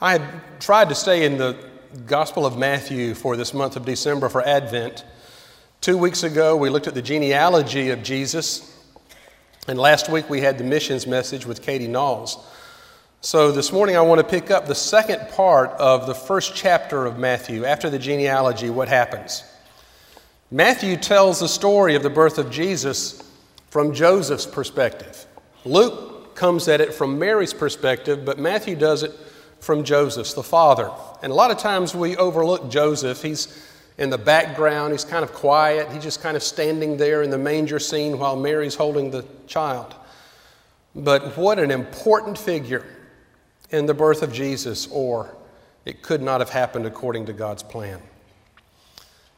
I had tried to stay in the Gospel of Matthew for this month of December for Advent. Two weeks ago, we looked at the genealogy of Jesus, and last week we had the missions message with Katie Knowles. So this morning, I want to pick up the second part of the first chapter of Matthew. After the genealogy, what happens? Matthew tells the story of the birth of Jesus from Joseph's perspective. Luke comes at it from Mary's perspective, but Matthew does it from Joseph's, the father. And a lot of times we overlook Joseph. He's in the background, he's kind of quiet, he's just kind of standing there in the manger scene while Mary's holding the child. But what an important figure in the birth of Jesus, or it could not have happened according to God's plan.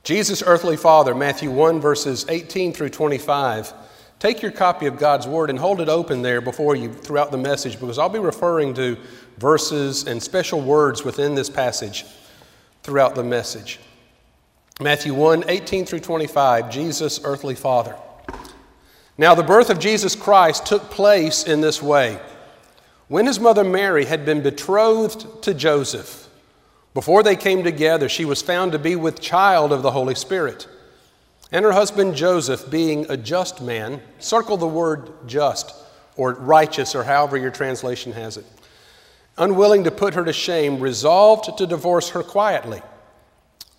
Jesus' earthly father, Matthew 1, verses 18 through 25. Take your copy of God's Word and hold it open there before you throughout the message because I'll be referring to verses and special words within this passage throughout the message. Matthew 1 18 through 25, Jesus' earthly father. Now, the birth of Jesus Christ took place in this way. When his mother Mary had been betrothed to Joseph, before they came together, she was found to be with child of the Holy Spirit. And her husband Joseph, being a just man, circle the word just or righteous or however your translation has it unwilling to put her to shame, resolved to divorce her quietly.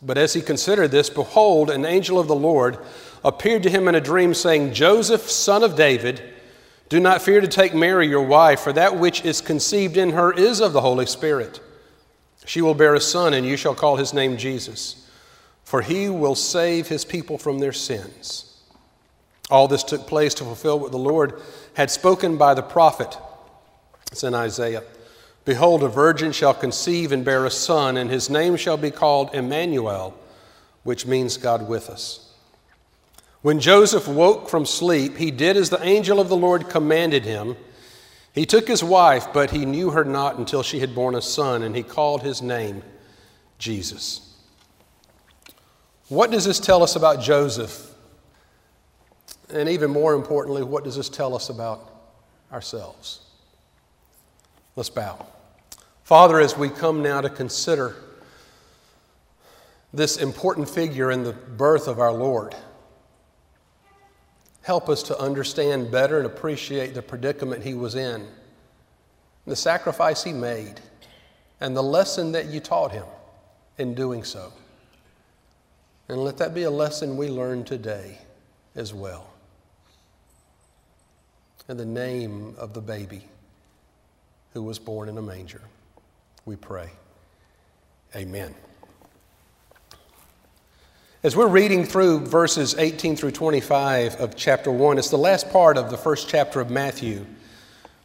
But as he considered this, behold, an angel of the Lord appeared to him in a dream, saying, Joseph, son of David, do not fear to take Mary your wife, for that which is conceived in her is of the Holy Spirit. She will bear a son, and you shall call his name Jesus, for he will save his people from their sins. All this took place to fulfill what the Lord had spoken by the prophet. It's in Isaiah. Behold, a virgin shall conceive and bear a son, and his name shall be called Emmanuel, which means God with us. When Joseph woke from sleep, he did as the angel of the Lord commanded him. He took his wife, but he knew her not until she had borne a son, and he called his name Jesus. What does this tell us about Joseph? And even more importantly, what does this tell us about ourselves? Let's bow. Father, as we come now to consider this important figure in the birth of our Lord, help us to understand better and appreciate the predicament he was in, the sacrifice he made, and the lesson that you taught him in doing so. And let that be a lesson we learn today as well. In the name of the baby who was born in a manger. We pray. Amen. As we're reading through verses 18 through 25 of chapter 1, it's the last part of the first chapter of Matthew.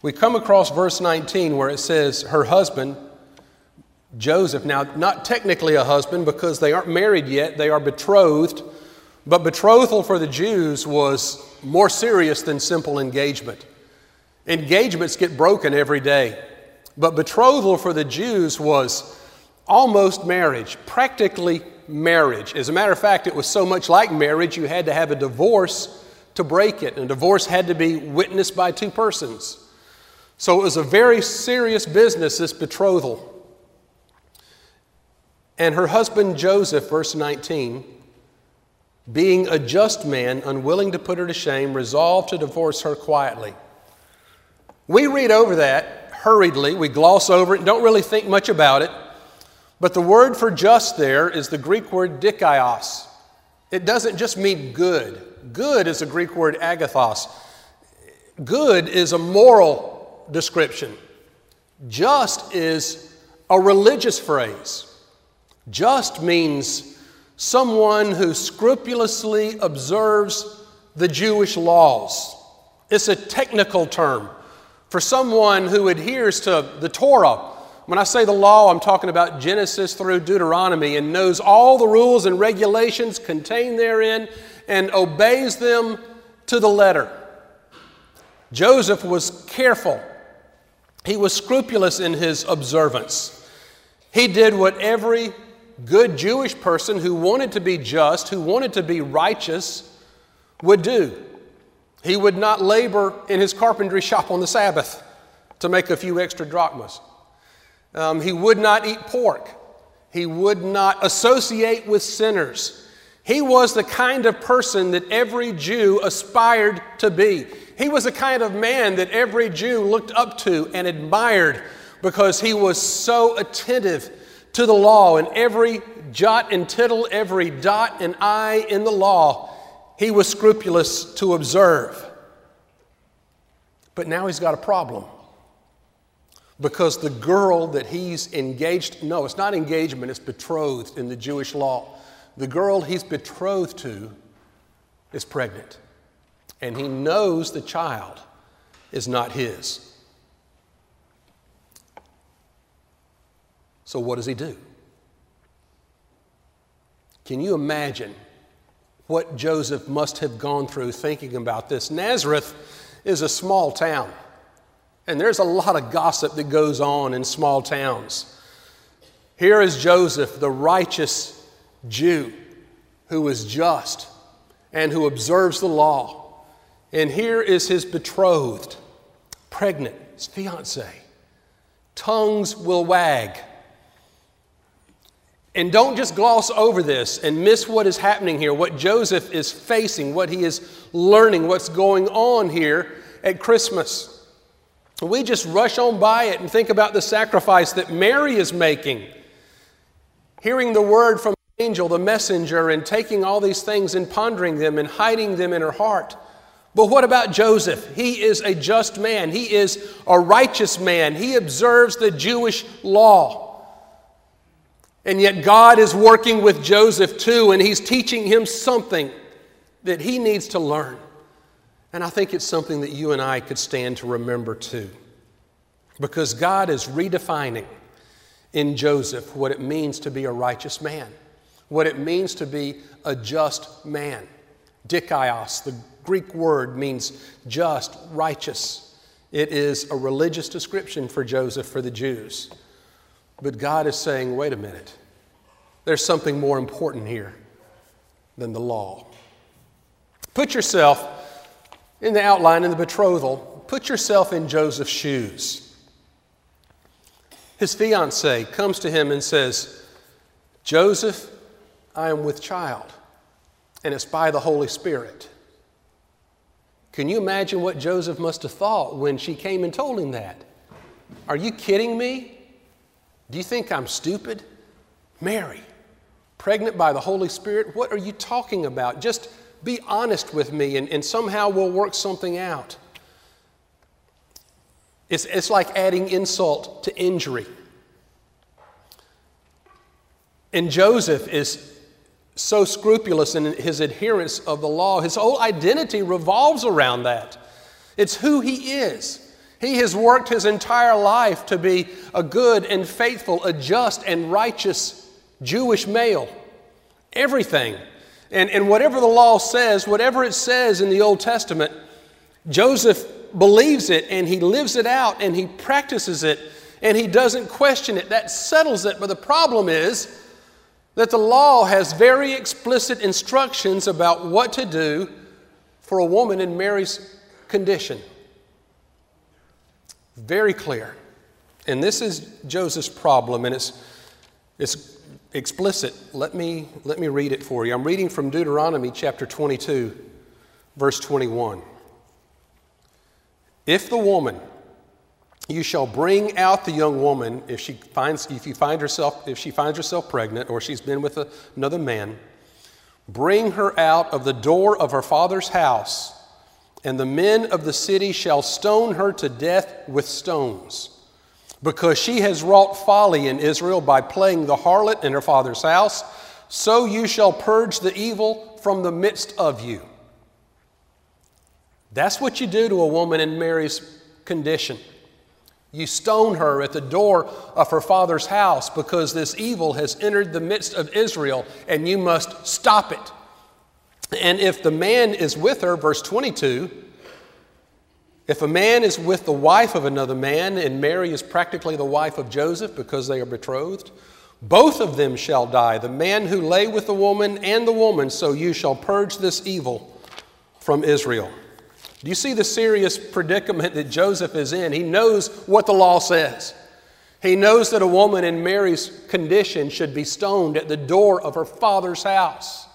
We come across verse 19 where it says, Her husband, Joseph, now not technically a husband because they aren't married yet, they are betrothed, but betrothal for the Jews was more serious than simple engagement. Engagements get broken every day. But betrothal for the Jews was almost marriage, practically marriage. As a matter of fact, it was so much like marriage, you had to have a divorce to break it, and a divorce had to be witnessed by two persons. So it was a very serious business, this betrothal. And her husband Joseph, verse 19, being a just man, unwilling to put her to shame, resolved to divorce her quietly. We read over that hurriedly, we gloss over it, and don't really think much about it. But the word for just there is the Greek word dikaios. It doesn't just mean good. Good is a Greek word agathos. Good is a moral description. Just is a religious phrase. Just means someone who scrupulously observes the Jewish laws. It's a technical term for someone who adheres to the Torah. When I say the law, I'm talking about Genesis through Deuteronomy and knows all the rules and regulations contained therein and obeys them to the letter. Joseph was careful. He was scrupulous in his observance. He did what every good Jewish person who wanted to be just, who wanted to be righteous, would do. He would not labor in his carpentry shop on the Sabbath to make a few extra drachmas. Um, he would not eat pork. He would not associate with sinners. He was the kind of person that every Jew aspired to be. He was the kind of man that every Jew looked up to and admired because he was so attentive to the law and every jot and tittle, every dot and I in the law, he was scrupulous to observe. But now he's got a problem because the girl that he's engaged, no, it's not engagement, it's betrothed in the Jewish law. The girl he's betrothed to is pregnant, and he knows the child is not his. So, what does he do? Can you imagine what Joseph must have gone through thinking about this? Nazareth is a small town, and there's a lot of gossip that goes on in small towns. Here is Joseph, the righteous Jew who is just and who observes the law. And here is his betrothed, pregnant, his fiance. Tongues will wag. And don't just gloss over this and miss what is happening here, what Joseph is facing, what he is learning, what's going on here at Christmas. We just rush on by it and think about the sacrifice that Mary is making. Hearing the word from the angel, the messenger, and taking all these things and pondering them and hiding them in her heart. But what about Joseph? He is a just man, he is a righteous man, he observes the Jewish law. And yet, God is working with Joseph too, and he's teaching him something that he needs to learn. And I think it's something that you and I could stand to remember too. Because God is redefining in Joseph what it means to be a righteous man, what it means to be a just man. Dikaios, the Greek word, means just, righteous. It is a religious description for Joseph for the Jews. But God is saying, wait a minute, there's something more important here than the law. Put yourself in the outline, in the betrothal, put yourself in Joseph's shoes. His fiancee comes to him and says, Joseph, I am with child, and it's by the Holy Spirit. Can you imagine what Joseph must have thought when she came and told him that? Are you kidding me? Do you think I'm stupid? Mary, pregnant by the Holy Spirit? What are you talking about? Just be honest with me and, and somehow we'll work something out. It's, it's like adding insult to injury. And Joseph is so scrupulous in his adherence of the law. His whole identity revolves around that. It's who he is. He has worked his entire life to be a good and faithful, a just and righteous Jewish male. Everything. And, and whatever the law says, whatever it says in the Old Testament, Joseph believes it and he lives it out and he practices it and he doesn't question it. That settles it. But the problem is that the law has very explicit instructions about what to do for a woman in Mary's condition. Very clear. And this is Joseph's problem, and it's, it's explicit. Let me, let me read it for you. I'm reading from Deuteronomy chapter 22, verse 21. If the woman, you shall bring out the young woman if she finds if you find herself if she finds herself pregnant or she's been with a, another man bring her out of the door of her father's house and the men of the city shall stone her to death with stones, because she has wrought folly in Israel by playing the harlot in her father's house. So you shall purge the evil from the midst of you. That's what you do to a woman in Mary's condition. You stone her at the door of her father's house because this evil has entered the midst of Israel and you must stop it. And if the man is with her, verse 22, if a man is with the wife of another man, and Mary is practically the wife of Joseph because they are betrothed, both of them shall die, the man who lay with the woman and the woman, so you shall purge this evil from Israel. Do you see the serious predicament that Joseph is in? He knows what the law says. He knows that a woman in Mary's condition should be stoned at the door of her father's house.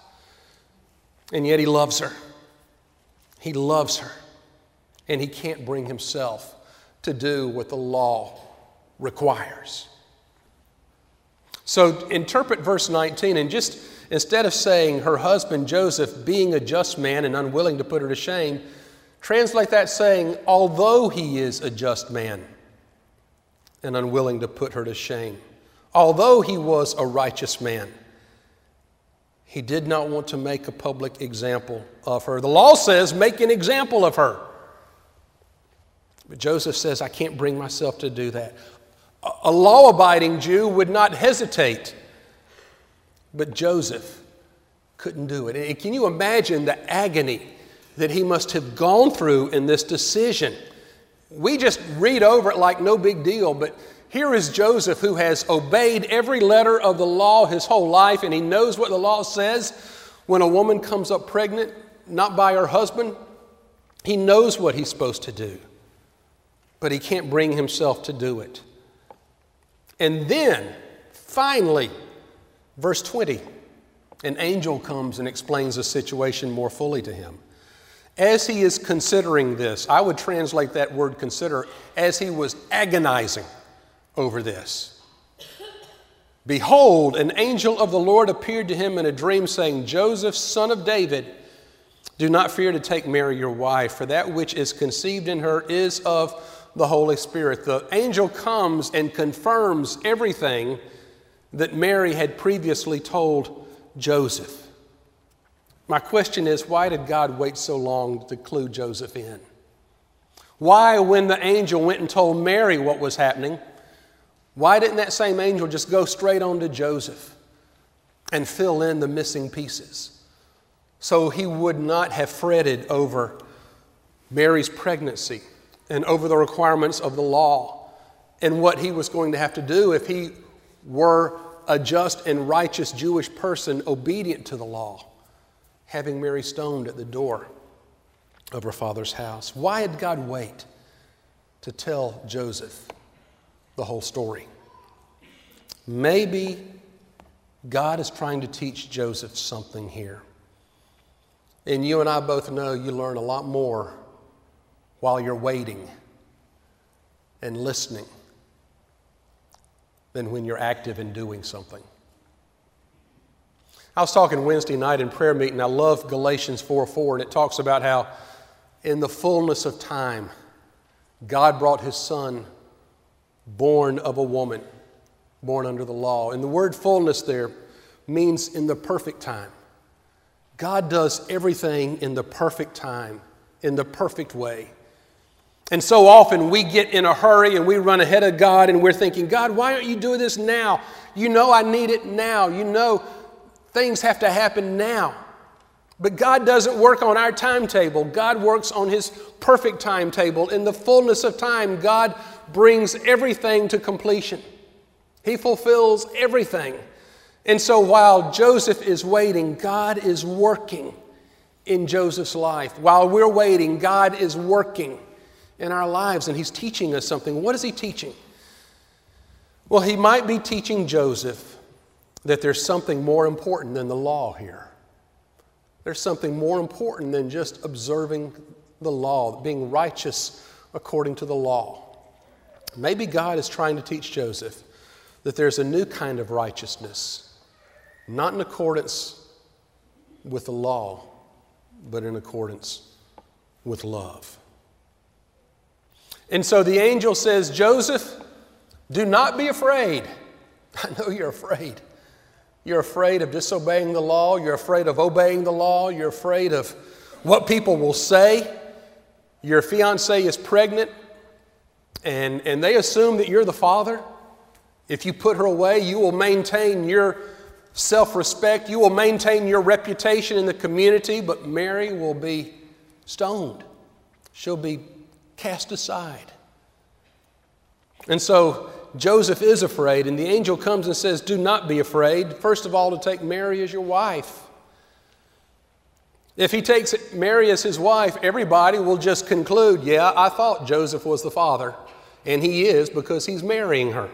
And yet he loves her. He loves her. And he can't bring himself to do what the law requires. So interpret verse 19 and just instead of saying her husband Joseph being a just man and unwilling to put her to shame, translate that saying, although he is a just man and unwilling to put her to shame, although he was a righteous man, he did not want to make a public example of her. The law says, make an example of her. But Joseph says, I can't bring myself to do that. A law abiding Jew would not hesitate, but Joseph couldn't do it. And can you imagine the agony that he must have gone through in this decision? We just read over it like no big deal, but here is Joseph who has obeyed every letter of the law his whole life, and he knows what the law says when a woman comes up pregnant, not by her husband. He knows what he's supposed to do, but he can't bring himself to do it. And then, finally, verse 20, an angel comes and explains the situation more fully to him. As he is considering this, I would translate that word consider as he was agonizing over this. Behold, an angel of the Lord appeared to him in a dream, saying, Joseph, son of David, do not fear to take Mary your wife, for that which is conceived in her is of the Holy Spirit. The angel comes and confirms everything that Mary had previously told Joseph. My question is why did God wait so long to clue Joseph in? Why, when the angel went and told Mary what was happening, why didn't that same angel just go straight on to Joseph and fill in the missing pieces so he would not have fretted over Mary's pregnancy and over the requirements of the law and what he was going to have to do if he were a just and righteous Jewish person obedient to the law, having Mary stoned at the door of her father's house. Why did God wait to tell Joseph the whole story? Maybe God is trying to teach Joseph something here. And you and I both know you learn a lot more while you're waiting and listening than when you're active in doing something. I was talking Wednesday night in prayer meeting. I love Galatians 4 4, and it talks about how in the fullness of time, God brought his son, born of a woman, born under the law. And the word fullness there means in the perfect time. God does everything in the perfect time, in the perfect way. And so often we get in a hurry and we run ahead of God and we're thinking, God, why aren't you doing this now? You know I need it now. You know things have to happen now. But God doesn't work on our timetable. God works on His perfect timetable. In the fullness of time, God brings everything to completion. He fulfills everything. And so while Joseph is waiting, God is working in Joseph's life. While we're waiting, God is working in our lives and he's teaching us something. What is he teaching? Well, he might be teaching Joseph that there's something more important than the law here. There's something more important than just observing the law, being righteous according to the law. Maybe God is trying to teach Joseph that there's a new kind of righteousness, not in accordance with the law, but in accordance with love. And so the angel says, Joseph, do not be afraid. I know you're afraid. You're afraid of disobeying the law. You're afraid of obeying the law. You're afraid of what people will say. Your fiance is pregnant, and, and they assume that you're the father. If you put her away, you will maintain your self respect. You will maintain your reputation in the community, but Mary will be stoned. She'll be cast aside. And so Joseph is afraid, and the angel comes and says, Do not be afraid. First of all, to take Mary as your wife. If he takes Mary as his wife, everybody will just conclude, Yeah, I thought Joseph was the father, and he is because he's marrying her.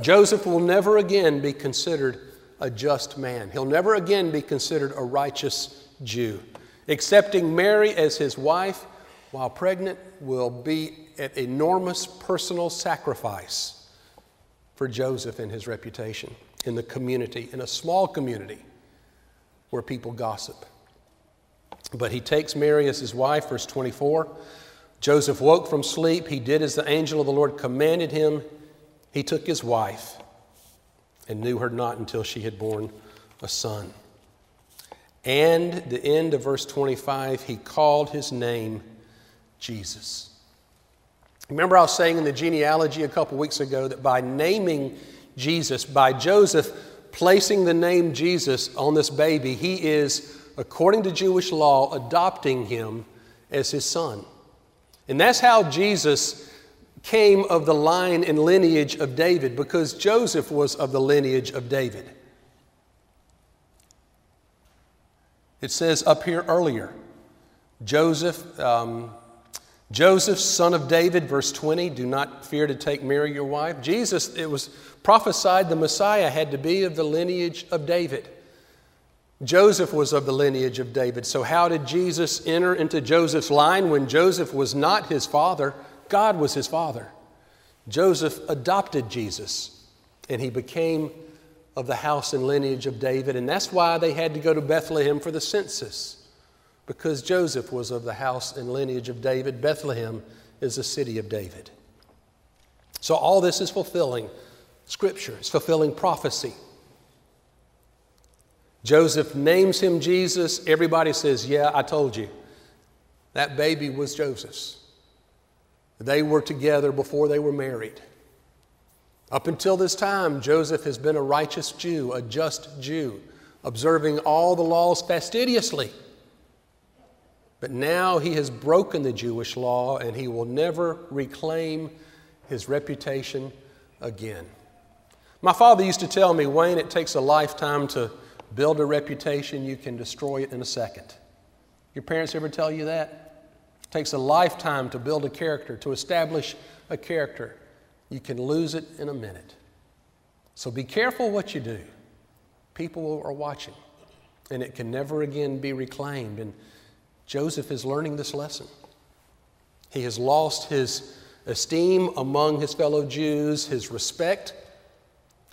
Joseph will never again be considered a just man. He'll never again be considered a righteous Jew. Accepting Mary as his wife while pregnant will be an enormous personal sacrifice for Joseph and his reputation in the community, in a small community where people gossip. But he takes Mary as his wife, verse 24. Joseph woke from sleep. He did as the angel of the Lord commanded him. He took his wife and knew her not until she had borne a son. And the end of verse 25, he called his name Jesus. Remember, I was saying in the genealogy a couple weeks ago that by naming Jesus, by Joseph placing the name Jesus on this baby, he is, according to Jewish law, adopting him as his son. And that's how Jesus came of the line and lineage of David, because Joseph was of the lineage of David. It says up here earlier, Joseph, um, Joseph, son of David, verse 20, do not fear to take Mary your wife. Jesus, it was prophesied the Messiah had to be of the lineage of David. Joseph was of the lineage of David. So, how did Jesus enter into Joseph's line when Joseph was not his father? God was his father. Joseph adopted Jesus, and he became of the house and lineage of David. And that's why they had to go to Bethlehem for the census, because Joseph was of the house and lineage of David. Bethlehem is the city of David. So, all this is fulfilling Scripture, it's fulfilling prophecy. Joseph names him Jesus. Everybody says, Yeah, I told you. That baby was Joseph's. They were together before they were married. Up until this time, Joseph has been a righteous Jew, a just Jew, observing all the laws fastidiously. But now he has broken the Jewish law and he will never reclaim his reputation again. My father used to tell me, Wayne, it takes a lifetime to build a reputation, you can destroy it in a second. Your parents ever tell you that? It takes a lifetime to build a character, to establish a character. You can lose it in a minute. So be careful what you do. People are watching, and it can never again be reclaimed. And Joseph is learning this lesson. He has lost his esteem among his fellow Jews, his respect.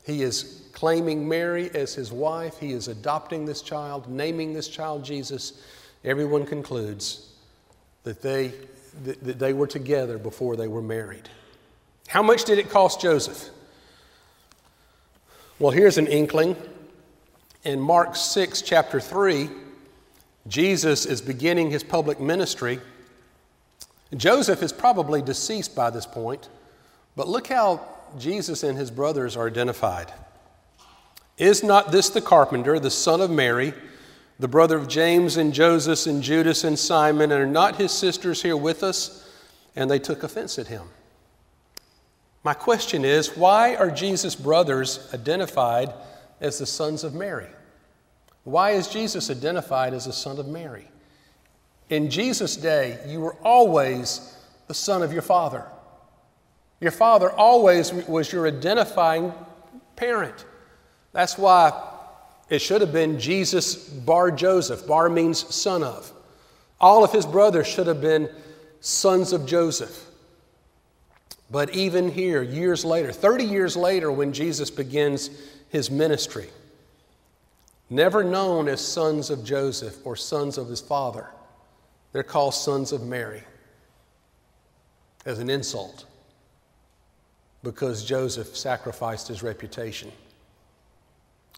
He is claiming Mary as his wife. He is adopting this child, naming this child Jesus. Everyone concludes that they, that they were together before they were married. How much did it cost Joseph? Well, here's an inkling. In Mark 6, chapter 3, Jesus is beginning his public ministry. Joseph is probably deceased by this point, but look how Jesus and his brothers are identified. Is not this the carpenter, the son of Mary, the brother of James and Joseph and Judas and Simon, and are not his sisters here with us? And they took offense at him. My question is why are Jesus' brothers identified as the sons of Mary? Why is Jesus identified as the son of Mary? In Jesus' day, you were always the son of your father. Your father always was your identifying parent. That's why it should have been Jesus bar Joseph. Bar means son of. All of his brothers should have been sons of Joseph. But even here, years later, 30 years later, when Jesus begins his ministry, never known as sons of Joseph or sons of his father, they're called sons of Mary as an insult because Joseph sacrificed his reputation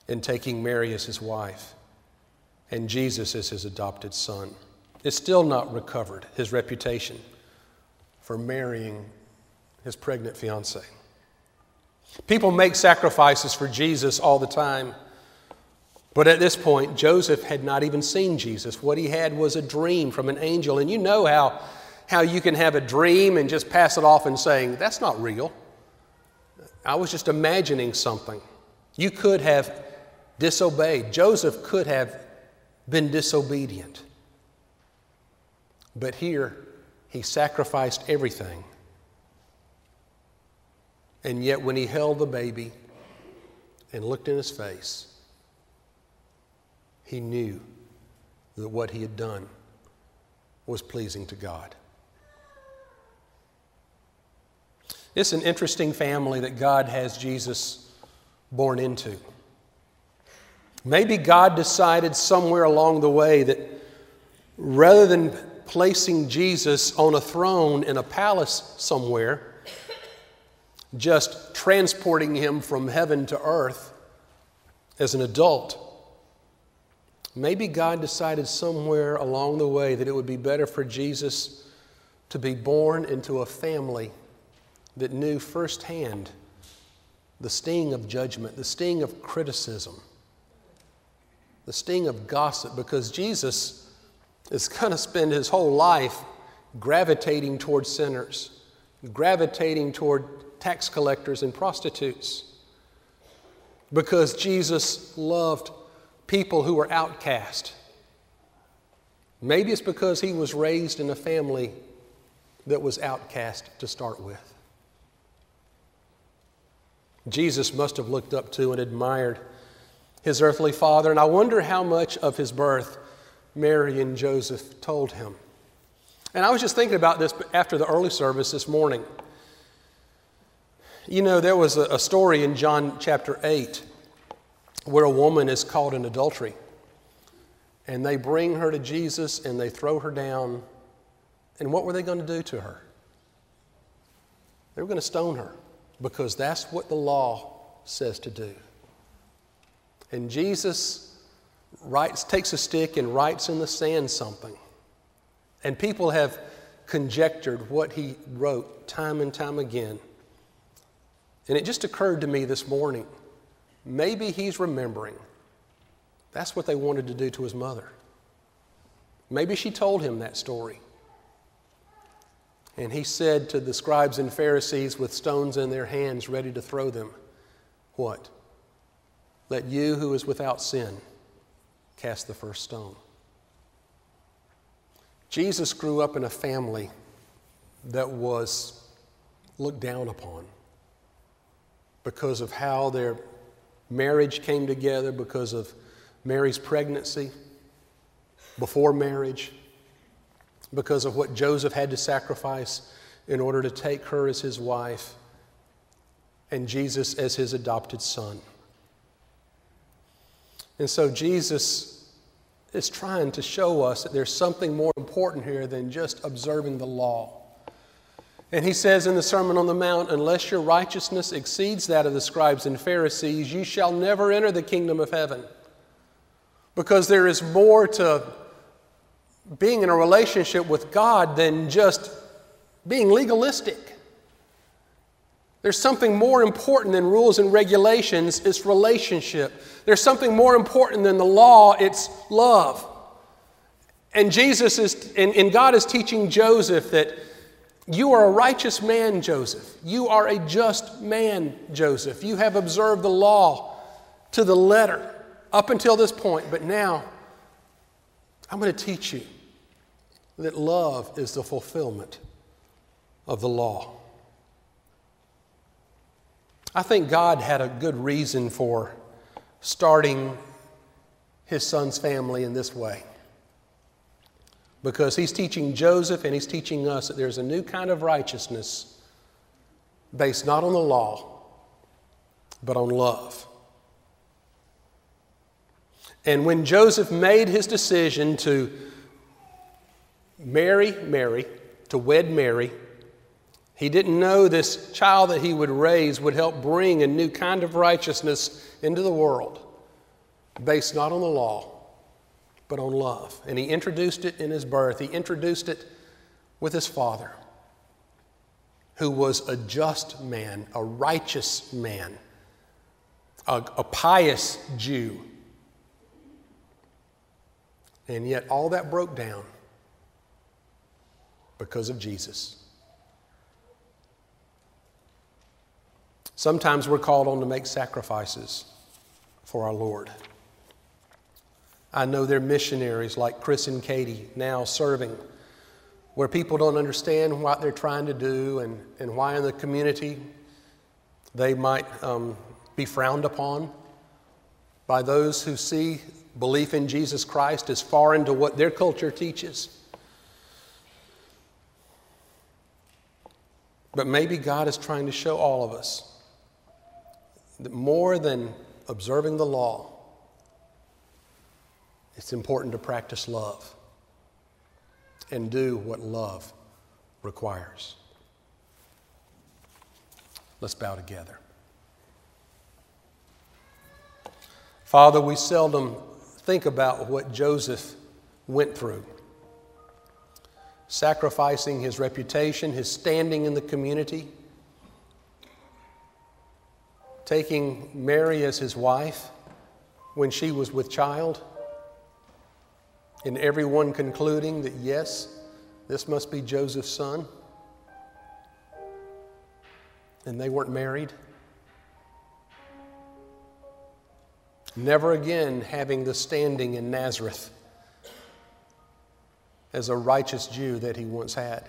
in taking Mary as his wife and Jesus as his adopted son. It's still not recovered, his reputation for marrying his pregnant fiancee. People make sacrifices for Jesus all the time. But at this point, Joseph had not even seen Jesus. What he had was a dream from an angel. And you know how, how you can have a dream and just pass it off and saying, that's not real. I was just imagining something. You could have disobeyed. Joseph could have been disobedient. But here, he sacrificed everything And yet, when he held the baby and looked in his face, he knew that what he had done was pleasing to God. It's an interesting family that God has Jesus born into. Maybe God decided somewhere along the way that rather than placing Jesus on a throne in a palace somewhere, just transporting him from heaven to earth as an adult, maybe God decided somewhere along the way that it would be better for Jesus to be born into a family that knew firsthand the sting of judgment, the sting of criticism, the sting of gossip, because Jesus is going to spend his whole life gravitating toward sinners, gravitating toward tax collectors and prostitutes, because Jesus loved people who were outcast. Maybe it's because he was raised in a family that was outcast to start with. Jesus must have looked up to and admired his earthly father, and I wonder how much of his birth Mary and Joseph told him. And I was just thinking about this after the early service this morning. You know, there was a, story in John chapter 8 where a woman is caught in adultery. And they bring her to Jesus and they throw her down. And what were they going to do to her? They were going to stone her because that's what the law says to do. And Jesus writes, takes a stick and writes in the sand something. And people have conjectured what he wrote time and time again. And it just occurred to me this morning maybe he's remembering that's what they wanted to do to his mother. Maybe she told him that story. And he said to the scribes and Pharisees with stones in their hands, ready to throw them, What? Let you who is without sin cast the first stone. Jesus grew up in a family that was looked down upon because of how their marriage came together, because of Mary's pregnancy, before marriage, because of what Joseph had to sacrifice in order to take her as his wife and Jesus as his adopted son. And so Jesus is trying to show us that there's something more important here than just observing the law. And he says in the Sermon on the Mount, unless your righteousness exceeds that of the scribes and Pharisees, you shall never enter the kingdom of heaven. Because there is more to being in a relationship with God than just being legalistic. There's something more important than rules and regulations, it's relationship. There's something more important than the law, it's love. And Jesus is, and, and God is teaching Joseph that you are a righteous man, Joseph. You are a just man, Joseph. You have observed the law to the letter up until this point, but now I'm going to teach you that love is the fulfillment of the law. I think God had a good reason for starting his son's family in this way. Because he's teaching Joseph and he's teaching us that there's a new kind of righteousness based not on the law, but on love. And when Joseph made his decision to marry Mary, to wed Mary, he didn't know this child that he would raise would help bring a new kind of righteousness into the world based not on the law, but on love. And he introduced it in his birth, he introduced it with his father, who was a just man, a righteous man, a, a pious Jew and yet, all that broke down because of Jesus. Sometimes we're called on to make sacrifices for our Lord. I know they're missionaries like Chris and Katie now serving where people don't understand what they're trying to do and, and why in the community they might um, be frowned upon by those who see belief in Jesus Christ as far into what their culture teaches. But maybe God is trying to show all of us that more than observing the law, it's important to practice love and do what love requires. Let's bow together. Father, we seldom think about what Joseph went through sacrificing his reputation, his standing in the community, taking Mary as his wife when she was with child, and everyone concluding that yes, this must be Joseph's son, and they weren't married. Never again having the standing in Nazareth as a righteous Jew that he once had.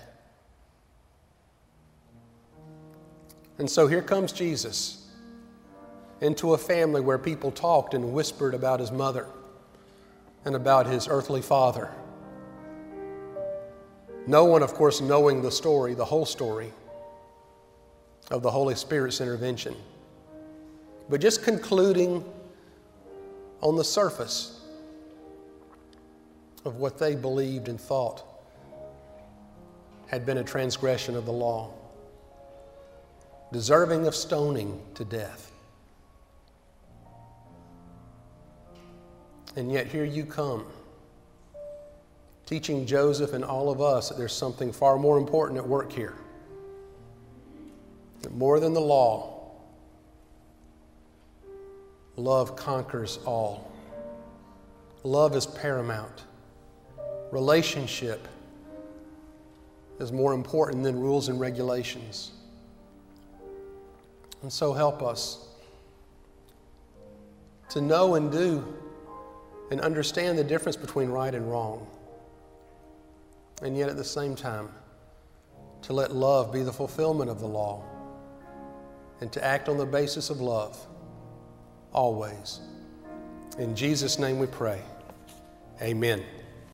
And so here comes Jesus into a family where people talked and whispered about his mother and about his earthly father. No one, of course, knowing the story, the whole story of the Holy Spirit's intervention, but just concluding on the surface of what they believed and thought had been a transgression of the law, deserving of stoning to death. And yet here you come, teaching Joseph and all of us that there's something far more important at work here. That more than the law, love conquers all. Love is paramount relationship is more important than rules and regulations. And so help us to know and do and understand the difference between right and wrong. And yet at the same time, to let love be the fulfillment of the law and to act on the basis of love always. In Jesus' name we pray. Amen.